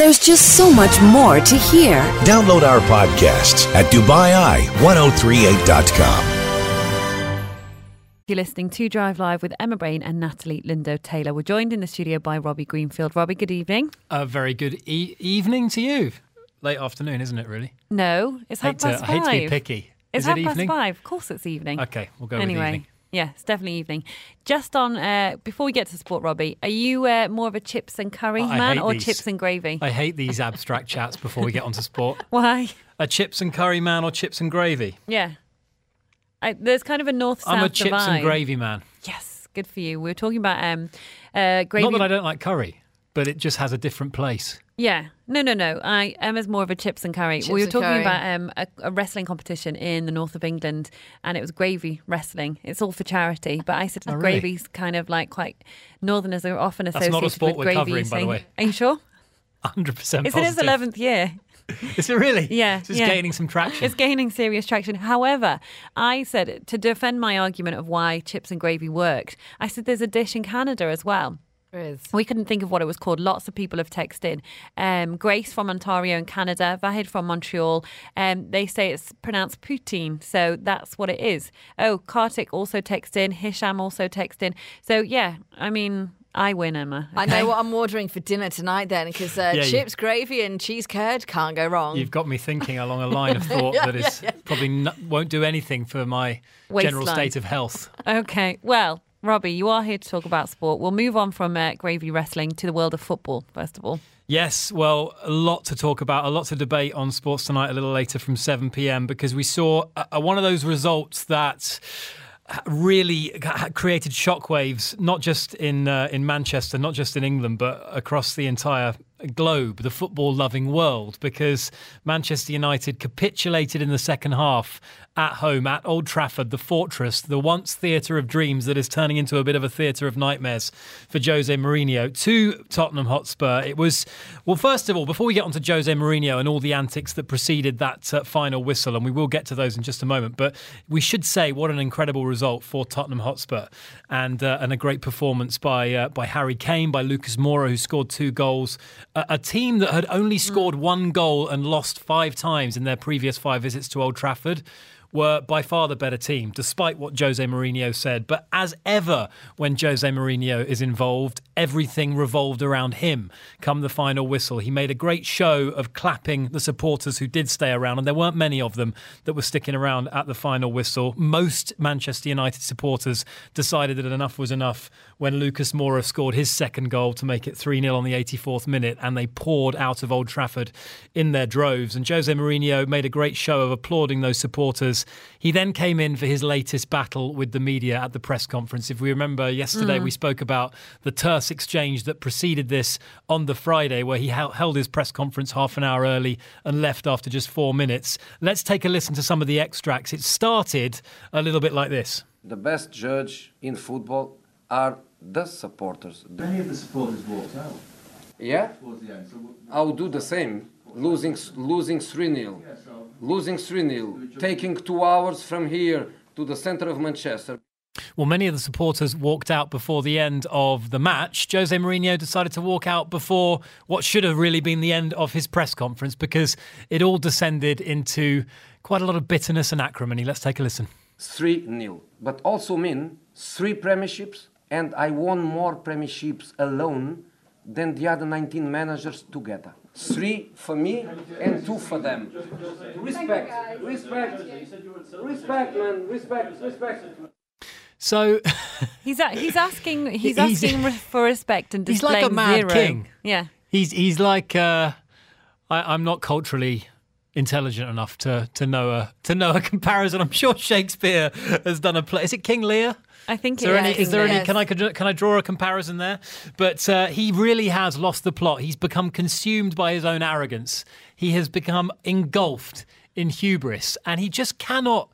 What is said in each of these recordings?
There's just so much more to hear. Download our podcasts at DubaiEye1038.com. You're listening to Drive Live with Emma Brain and Natalie Lindo Taylor. We're joined in the studio by Robbie Greenfield. Robbie, good evening. A very good e- evening to you. Late afternoon, isn't it? Really? No, it's half Hate to, past I hate to be picky. It's Is half it past evening? five. Of course, it's evening. Okay, we'll go with anyway, evening. Yeah, it's definitely evening. Just on uh, before we get to sport, Robbie, are you uh, more of a chips and curry I man or these. chips and gravy? I hate these abstract chats before we get onto sport. Why? A chips and curry man or chips and gravy? Yeah, I, there's kind of a north south I'm a chips divide. and gravy man. Yes, good for you. We were talking about um, uh, gravy. Not that I don't like curry, but it just has a different place. Yeah, no, no, no. I Emma's more of a chips and curry. Chips we were talking curry. about um, a, a wrestling competition in the north of England, and it was gravy wrestling. It's all for charity, but I said Oh, really? gravy's kind of like quite northerners are often not a associated sport with we're gravy. covering, by the way. Are you sure? 100% It's in its eleventh year. Is it really? Yeah, It's yeah. gaining some traction. It's gaining serious traction. However, I said to defend my argument of why chips and gravy worked. I said there's a dish in Canada as well. There is. We couldn't think of what it was called. Lots of people have texted. Um, Grace from Ontario in Canada, Vahid from Montreal. Um, they say it's pronounced poutine, so that's what it is. Oh, Kartik also texted in. Hisham also texted in. So yeah, I mean, I win, Emma. I know what I'm ordering for dinner tonight then, because uh, Yeah, you- chips, gravy, and cheese curd can't go wrong. You've got me thinking along a line of thought Yeah, that is yeah, probably not, won't do anything for my general Waistline. state of health. Okay, well, Robbie, you are here to talk about sport. We'll move on from uh, gravy wrestling to the world of football, first of all. Yes, well, a lot to talk about, a lot to debate on Sports Tonight a little later from 7 pm because we saw a- one of those results that really created shockwaves, not just in uh, in Manchester, not just in England, but across the entire globe, the football loving world, because Manchester United capitulated in the second half at home at Old Trafford, the fortress, the once theatre of dreams that is turning into a bit of a theatre of nightmares for Jose Mourinho to Tottenham Hotspur. It was, well, first of all, before we get on to Jose Mourinho and all the antics that preceded that uh, final whistle, and we will get to those in just a moment, but we should say what an incredible result for Tottenham Hotspur and uh, and a great performance by uh, by Harry Kane, by Lucas Moura, who scored two goals. A, a team that had only hmm. scored one goal and lost five times in their previous five visits to Old Trafford were by far the better team, despite what Jose Mourinho said. But as ever, when Jose Mourinho is involved, everything revolved around him. Come the final whistle, he made a great show of clapping the supporters who did stay around, and there weren't many of them that were sticking around at the final whistle. Most Manchester United supporters decided that enough was enough when Lucas Moura scored his second goal to make it 3 0 on the 84th minute, and they poured out of Old Trafford in their droves. And Jose Mourinho made a great show of applauding those supporters. He then came in for his latest battle with the media at the press conference. If we remember yesterday, hmm. we spoke about the terse exchange that preceded this on the Friday, where he held his press conference half an hour early and left after just four minutes. Let's take a listen to some of the extracts. It started a little bit like this. The best judge in football are the supporters. Many of the supporters walked out Yeah, towards the end. So w- I'll do the same. Losing, losing 3 0. Losing 3 0. Taking two hours from here to the center of Manchester. Well, many of the supporters walked out before the end of the match. Jose Mourinho decided to walk out before what should have really been the end of his press conference because it all descended into quite a lot of bitterness and acrimony. Let's take a listen. 3 0. But also mean three premierships, and I won more premierships alone than the other 19 managers together. Three for me and two for them. Respect, respect, respect, man, respect, respect. So He's a, he's asking he's, He's- asking for respect and He's like a displaying mad zero. king. Yeah. he's he's like uh, I, I'm not culturally intelligent enough to to know a to know a comparison. I'm sure Shakespeare has done a play. Is it King Lear? I think Is there it any? is. Is there any? Can I can I draw a comparison there? But uh, he really has lost the plot. He's become consumed by his own arrogance. He has become engulfed in hubris, and he just cannot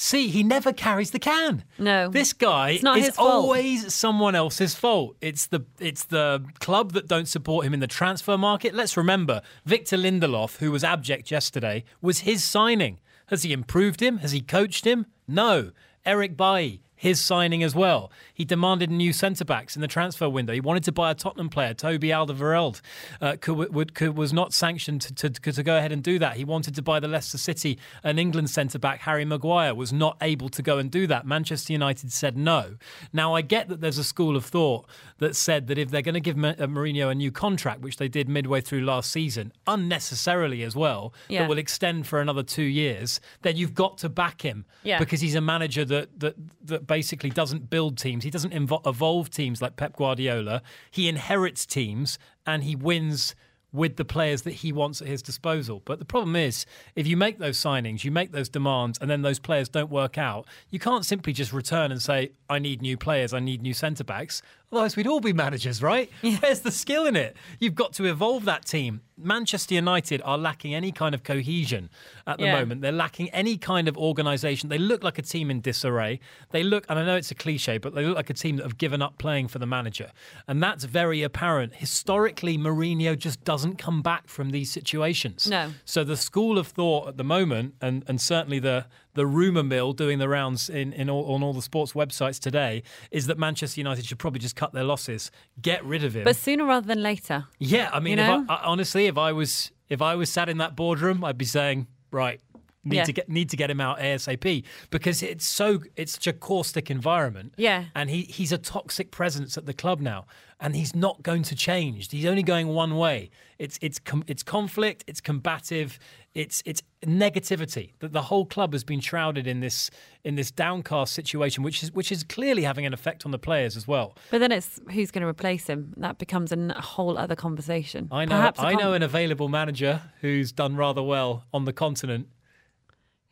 see. He never carries the can. No. this guy is always someone else's fault. It's the it's the club that don't support him in the transfer market. Let's remember, Victor Lindelof, who was abject yesterday, was his signing. Has he improved him? Has he coached him? No. Eric Bailly, his signing as well. He demanded new centre backs in the transfer window. He wanted to buy a Tottenham player, Toby Alderweireld, uh, could, would, could, was not sanctioned to, to, to go ahead and do that. He wanted to buy the Leicester City and England centre back, Harry Maguire, was not able to go and do that. Manchester United said no. Now, I get that there's a school of thought that said that if they're going to give Ma- uh, Mourinho a new contract, which they did midway through last season, unnecessarily as well, Yeah. that will extend for another two years, then you've got to back him Yeah. because he's a manager that that that basically doesn't build teams. He doesn't invo- evolve teams like Pep Guardiola. He inherits teams and he wins with the players that he wants at his disposal. But the problem is, if you make those signings, you make those demands, and then those players don't work out, you can't simply just return and say, "I need new players. I need new centre backs." Otherwise, we'd all be managers, right? Where's the skill in it? You've got to evolve that team. Manchester United are lacking any kind of cohesion at the Yeah. moment. They're lacking any kind of organisation. They look like a team in disarray. They look, and I know it's a cliche, but they look like a team that have given up playing for the manager. And that's very apparent. Historically, Mourinho just doesn't come back from these situations. No. So the school of thought at the moment, and, and certainly the the rumour mill doing the rounds in, in all, on all the sports websites today, is that Manchester United should probably just cut their losses, get rid of him. But sooner rather than later. Yeah, I mean, You if? I, I, honestly, if I was if I was sat in that boardroom, I'd be saying, right, need Yeah. to get need to get him out ASAP because it's so it's such a caustic environment. Yeah. and he he's a toxic presence at the club now, and he's not going to change. He's only going one way. It's it's com- it's conflict. It's combative. It's it's negativity. That the whole club has been shrouded in this in this downcast situation, which is which is clearly having an effect on the players as well. But then it's who's going to replace him. That becomes a whole other conversation. I know. Perhaps I con- know an available manager who's done rather well on the continent.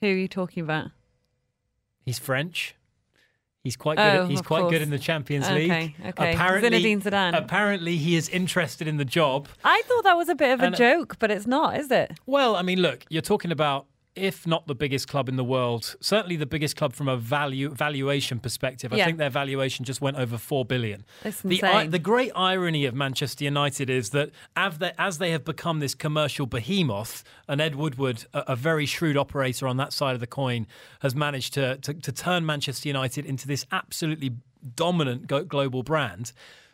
Who are you talking about? He's French. He's quite good. Oh, at, he's quite course. good in the Champions Okay, League. okay. Apparently, Zinedine Zidane. apparently he is interested in the job. I thought that was a bit of a And- uh, joke, but it's not, is it? Well, I mean, look, you're talking about if not the biggest club in the world, certainly the biggest club from a value valuation perspective. I think their valuation just went over four billion. That's the, i- insane. the great irony of Manchester United is that as they, as they have become this commercial behemoth, and Ed Woodward, a, a very shrewd operator on that side of the coin, has managed to to, to turn Manchester United into this absolutely dominant global brand.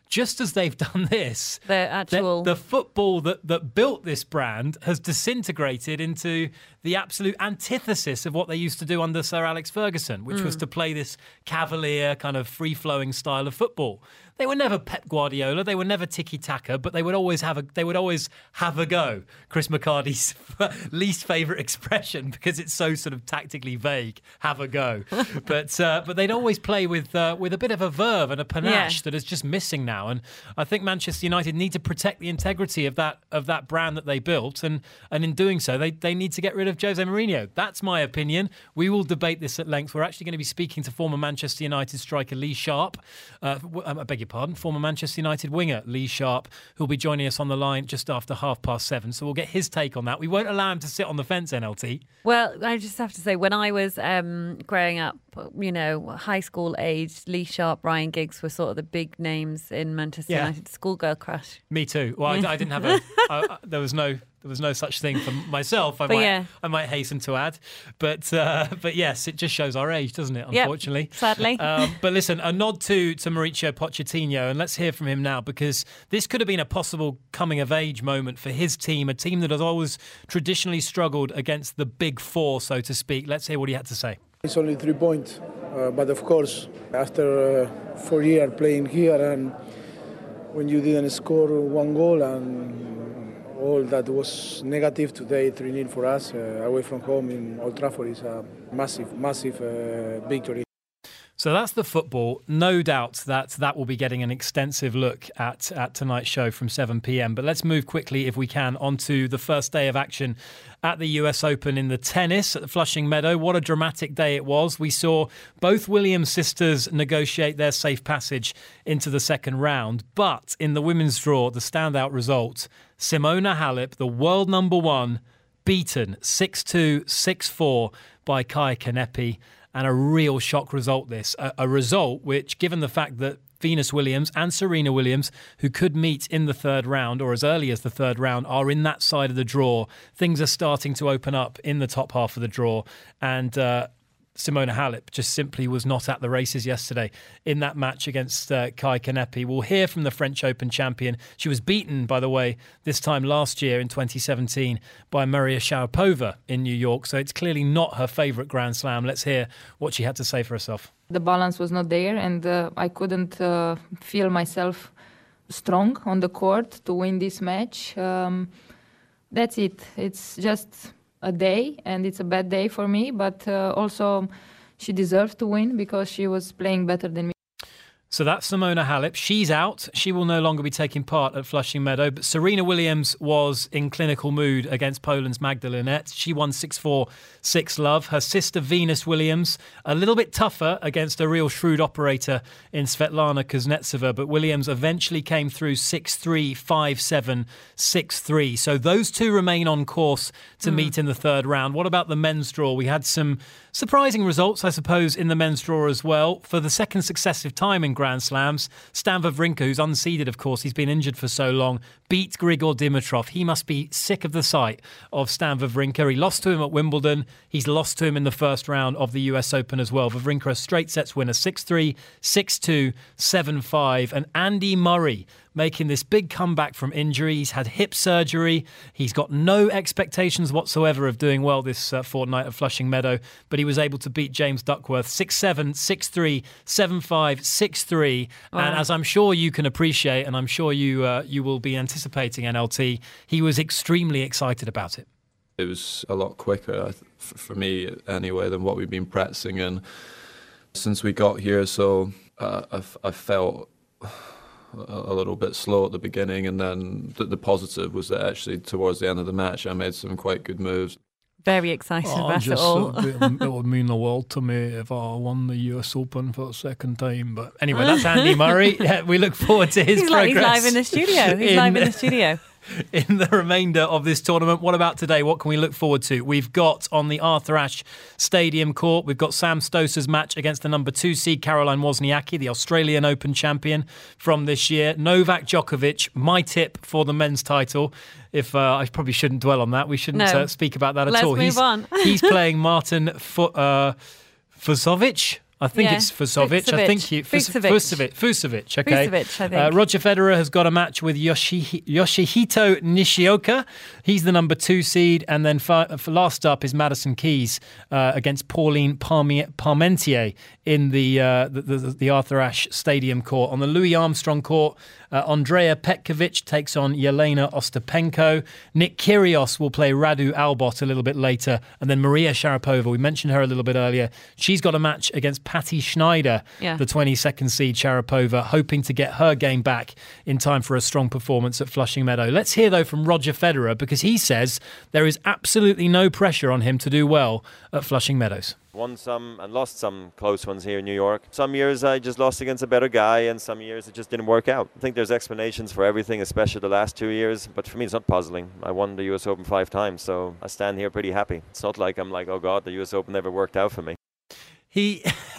Just as they've done this, The actual- the football that, that built this brand has disintegrated into the absolute antithesis of what they used to do under Sir Alex Ferguson, which Mm. was to play this cavalier, kind of free flowing style of football. They were never Pep Guardiola, they were never tiki taka, but they would always have a they would always have a go. Chris McHardy's least favourite expression because it's so sort of tactically vague. Have a go, but uh, but they'd always play with uh, with a bit of a verve and a panache Yeah. that is just missing now. And I think Manchester United need to protect the integrity of that of that brand that they built, and and in doing so, they they need to get rid of Jose Mourinho. That's my opinion. We will debate this at length. We're actually going to be speaking to former Manchester United striker Lee Sharpe. Uh, um, I beg your pardon, former Manchester United winger Lee Sharpe, who'll be joining us on the line just after half past seven. So we'll get his take on that. We won't allow him to sit on the fence, NLT. Well, I just have to say, when I was um, growing up, you know, high school age, Lee Sharpe, Ryan Giggs were sort of the big names in Manchester Yeah. United. Schoolgirl crush. Me too. Well, I, I didn't have a. I, I- there was no. There was no such thing for myself. I But might. yeah. I might hasten to add, but uh, but yes, it just shows our age, doesn't it? Yep, Unfortunately, sadly. Um, but listen, a nod to to Mauricio Pochettino, and let's hear from him now because this could have been a possible coming of age moment for his team, a team that has always traditionally struggled against the big four, so to speak. Let's hear what he had to say. It's only three points, uh, but of course, after uh, four years playing here, and when you didn't score one goal and all that was negative today, 3 0 for us uh, away from home in Old Trafford is a massive, massive uh, victory. So that's the football. No doubt that that will be getting an extensive look at, at tonight's show from 7 p.m. But let's move quickly, if we can, onto the first day of action at the US Open in the tennis at the Flushing Meadow. What a dramatic day it was. We saw both Williams sisters negotiate their safe passage into the second round. But in the women's draw, the standout result Simona Halep, the world number one, beaten 6 2, 6 4 by Kaia Kanepi. And a real shock result, this. A, a result which, given the fact that Venus Williams and Serena Williams, who could meet in the third round or as early as the third round, are in that side of the draw, things are starting to open up in the top half of the draw. And uh, Simona Halep just simply was not at the races yesterday in that match against uh, Kaia Kanepi. We'll hear from the French Open champion. She was beaten, by the way, this time last year in 2017 by Maria Sharapova in New York. So it's clearly not her favourite Grand Slam. Let's hear what she had to say for herself. The balance was not there, and uh, I couldn't uh, feel myself strong on the court to win this match. Um, that's it. It's just a day, and it's a bad day for me. But uh, also, she deserved to win because she was playing better than me. So that's Simona Halep. She's out. She will no longer be taking part at Flushing Meadow. But Serena Williams was in clinical mood against Poland's Magda Linette. She won 6 4, 6 love. Her sister Venus Williams, a little bit tougher against a real shrewd operator in Svetlana Kuznetsova. But Williams eventually came through 6 3, 5 7, 6 3. So those two remain on course to Hmm. meet in the third round. What about the men's draw? We had some surprising results, I suppose, in the men's draw as well. For the second successive time in Grand Slams, Stan Wawrinka, who's unseeded, of course, he's been injured for so long, beat Grigor Dimitrov. He must be sick of the sight of Stan Wawrinka. He lost to him at Wimbledon. He's lost to him in the first round of the US Open as well. Wawrinka, a straight sets winner, 6 3, 6 2, 7 5. And Andy Murray making this big comeback from injury. He's had hip surgery. He's got no expectations whatsoever of doing well this uh, fortnight at Flushing Meadow, but he was able to beat James Duckworth 6 7, 6 3, 7 5, 6 3. And as I'm sure you can appreciate, and I'm sure you, uh, you will be anticipating NLT, he was extremely excited about it. It was a lot quicker I th- f- for me anyway than what we've been practicing and since we got here. So uh, I, f- I felt a a little bit slow at the beginning, and then the, the positive was that actually towards the end of the match, I made some quite good moves. Very excited Oh, about it all. it would mean the world to me if I won the US Open for the second time. But anyway, that's Andy Murray. We look forward to his He's like he's live in the studio. He's live in the studio. in the remainder of this tournament. What about today? What can we look forward to? We've got on the Arthur Ashe Stadium court, we've got Sam Stosur's match against the number two seed Caroline Wozniacki, the Australian Open champion from this year. Novak Djokovic, my tip for the men's title. If uh, I probably shouldn't dwell on that, we shouldn't No. uh, speak about that at Let's all. he's, he's playing Martin Fu- uh, Fusovic. I think Yeah. it's Fusovic. I think he Fus- Fusovic. Fusovic. Fusovic. Okay. Fusovic, I think. Uh, Roger Federer has got a match with Yoshi- Yoshihito Nishioka. He's the number two seed. And then fi- for last up is Madison Keys uh, against Pauline Parmi- Parmentier in the, uh, the, the the Arthur Ashe Stadium court. On the Louis Armstrong court, uh, Andrea Petkovic takes on Jelena Ostapenko. Nick Kyrgios will play Radu Albot a little bit later. And then Maria Sharapova, we mentioned her a little bit earlier. She's got a match against Patty Schnyder, Yeah. the 22nd seed Sharapova, hoping to get her game back in time for a strong performance at Flushing Meadow. Let's hear, though, from Roger Federer because he says there is absolutely no pressure on him to do well at Flushing Meadows. Won some and lost some close ones here in New York. Some years I just lost against a better guy, and some years it just didn't work out. I think there's explanations for everything, especially the last two years. But for me, it's not puzzling. I won the U.S. Open five times, so I stand here pretty happy. It's not like I'm like, oh God, the U.S. Open never worked out for me. He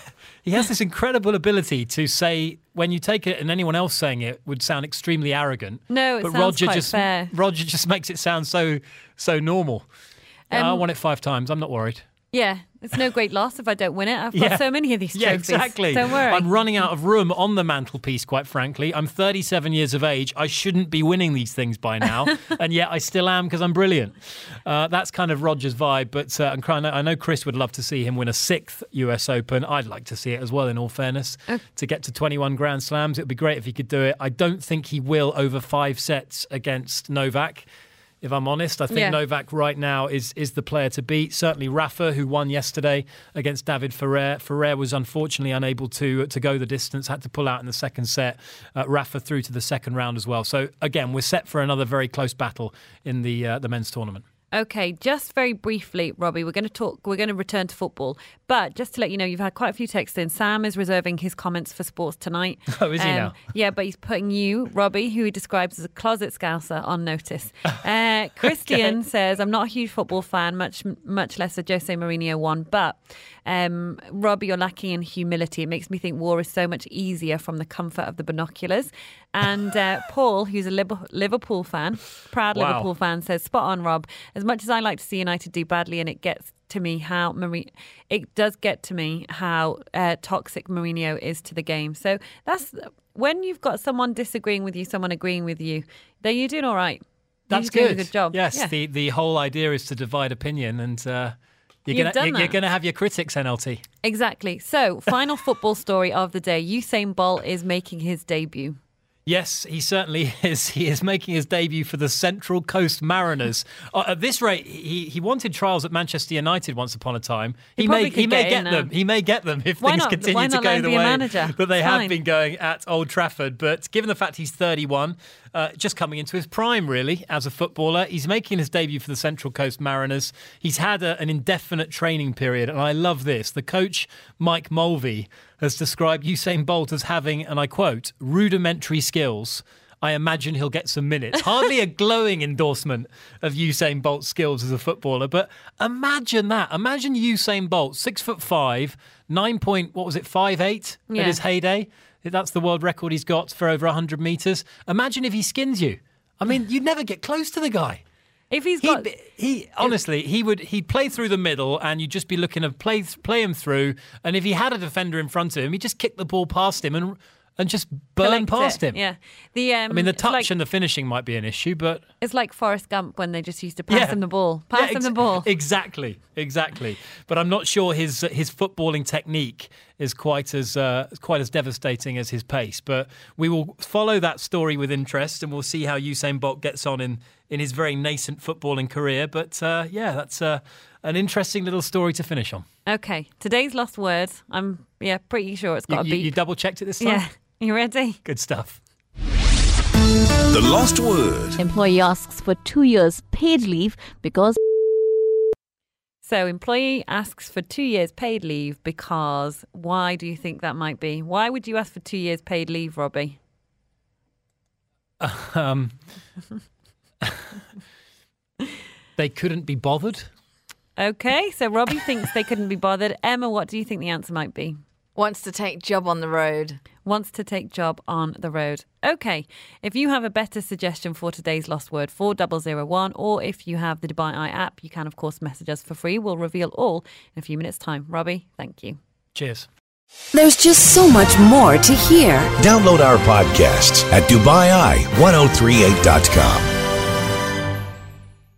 he has this incredible ability to say when you take it and anyone else saying it would sound extremely arrogant. No, it but sounds Roger quite just fair. Roger just makes it sound so so normal. Yeah, I Um, won it five times. I'm not worried. Yeah, it's no great loss if I don't win it. I've Yeah. got so many of these Yeah, trophies. exactly. Don't worry. I'm running out of room on the mantelpiece, quite frankly. I'm 37 years of age. I shouldn't be winning these things by now, and yet I still am because I'm brilliant. Uh, that's kind of Roger's vibe. But uh, I know Chris would love to see him win a sixth US Open. I'd like to see it as well, in all fairness. To get to 21 Grand Slams, it would be great if he could do it. I don't think he will over five sets against Novak. If I'm honest, I think Yeah. Novak right now is is the player to beat. Certainly Rafa, who won yesterday against David Ferrer. Ferrer was unfortunately unable to to go the distance, had to pull out in the second set. Uh, Rafa through to the second round as well. So again, we're set for another very close battle in the uh, the men's tournament. Okay, just very briefly, Robbie, we're going to talk. We're going to return to football, but just to let you know, you've had quite a few texts in. Sam is reserving his comments for sports tonight. Um, Oh, is he now? Yeah, but he's putting you, Robbie, who he describes as a closet scouser, on notice. Uh, Christian says, "I'm not a huge football fan, much much less a Jose Mourinho one, but." Um, Robbie, you're lacking in humility. It makes me think war is so much easier from the comfort of the binoculars. And uh, Paul, who's a Liverpool fan, proud Wow. Liverpool fan, says, spot on, Rob. As much as I like to see United do badly and it gets to me how Mourinho. It does get to me how uh, toxic Mourinho is to the game. So that's when you've got someone disagreeing with you, someone agreeing with you. Then you're doing all right. That's you're good. Doing a good job. Yes, Yeah. the the whole idea is to divide opinion, and uh, you're You've gonna done you're, that. gonna have your critics, NLT. Exactly. So, final football story of the day: Usain Bolt is making his debut. Yes, he certainly is. He is making his debut for the Central Coast Mariners. uh, at this rate, he, he wanted trials at Manchester United once upon a time. He He, may he may get get them. He may get them if Why things not? continue Why to go the way that they It's have been going at Old Trafford. But given the fact he's 31, uh, just coming into his prime really as a footballer, he's making his debut for the Central Coast Mariners. He's had a, an indefinite training period, and I love this. The coach Mike Mulvey has described Usain Bolt as having, and I quote, rudimentary skills. I imagine he'll get some minutes. Hardly a glowing endorsement of Usain Bolt's skills as a footballer, but imagine that. Imagine Usain Bolt, six foot five, nine point, what was it, five eight Yeah. at his heyday. That's the world record he's got for over 100 metres. Imagine if he skins you. I mean, you'd never get close to the guy. If he's He, got, he honestly, he would he'd play through the middle, and you'd just be looking to play play him through. And if he had a defender in front of him, he'd just kick the ball past him and and just burn past it. him. Yeah. The um, I mean, the touch like, and the finishing might be an issue, but it's like Forrest Gump when they just used to pass Yeah. him the ball, pass Yeah, him the ball. Exactly, exactly. But I'm not sure his his footballing technique is quite as uh, quite as devastating as his pace. But we will follow that story with interest, and we'll see how Usain Bolt gets on in in his very nascent footballing career. But uh, yeah, that's uh, an interesting little story to finish on. Okay, today's lost word. I'm yeah pretty sure it's You, got to you, be. you double checked it this time. yeah, you ready? Good stuff. The last Word. Employee asks for two years paid leave because So, employee asks for two years paid leave because why do you think that might be? Why would you ask for two years paid leave, Robbie? Um, they couldn't be bothered. Okay, so Robbie thinks they couldn't be bothered. Emma, what do you think the answer might be? Wants to take job on the road. Wants to take job on the road. Okay, if you have a better suggestion for today's lost word, 4001, or if you have the Dubai Eye app, you can, of course, message us for free. We'll reveal all in a few minutes' time. Robbie, thank you. Cheers. There's just so much more to hear. Download our podcasts at DubaiEye1038.com.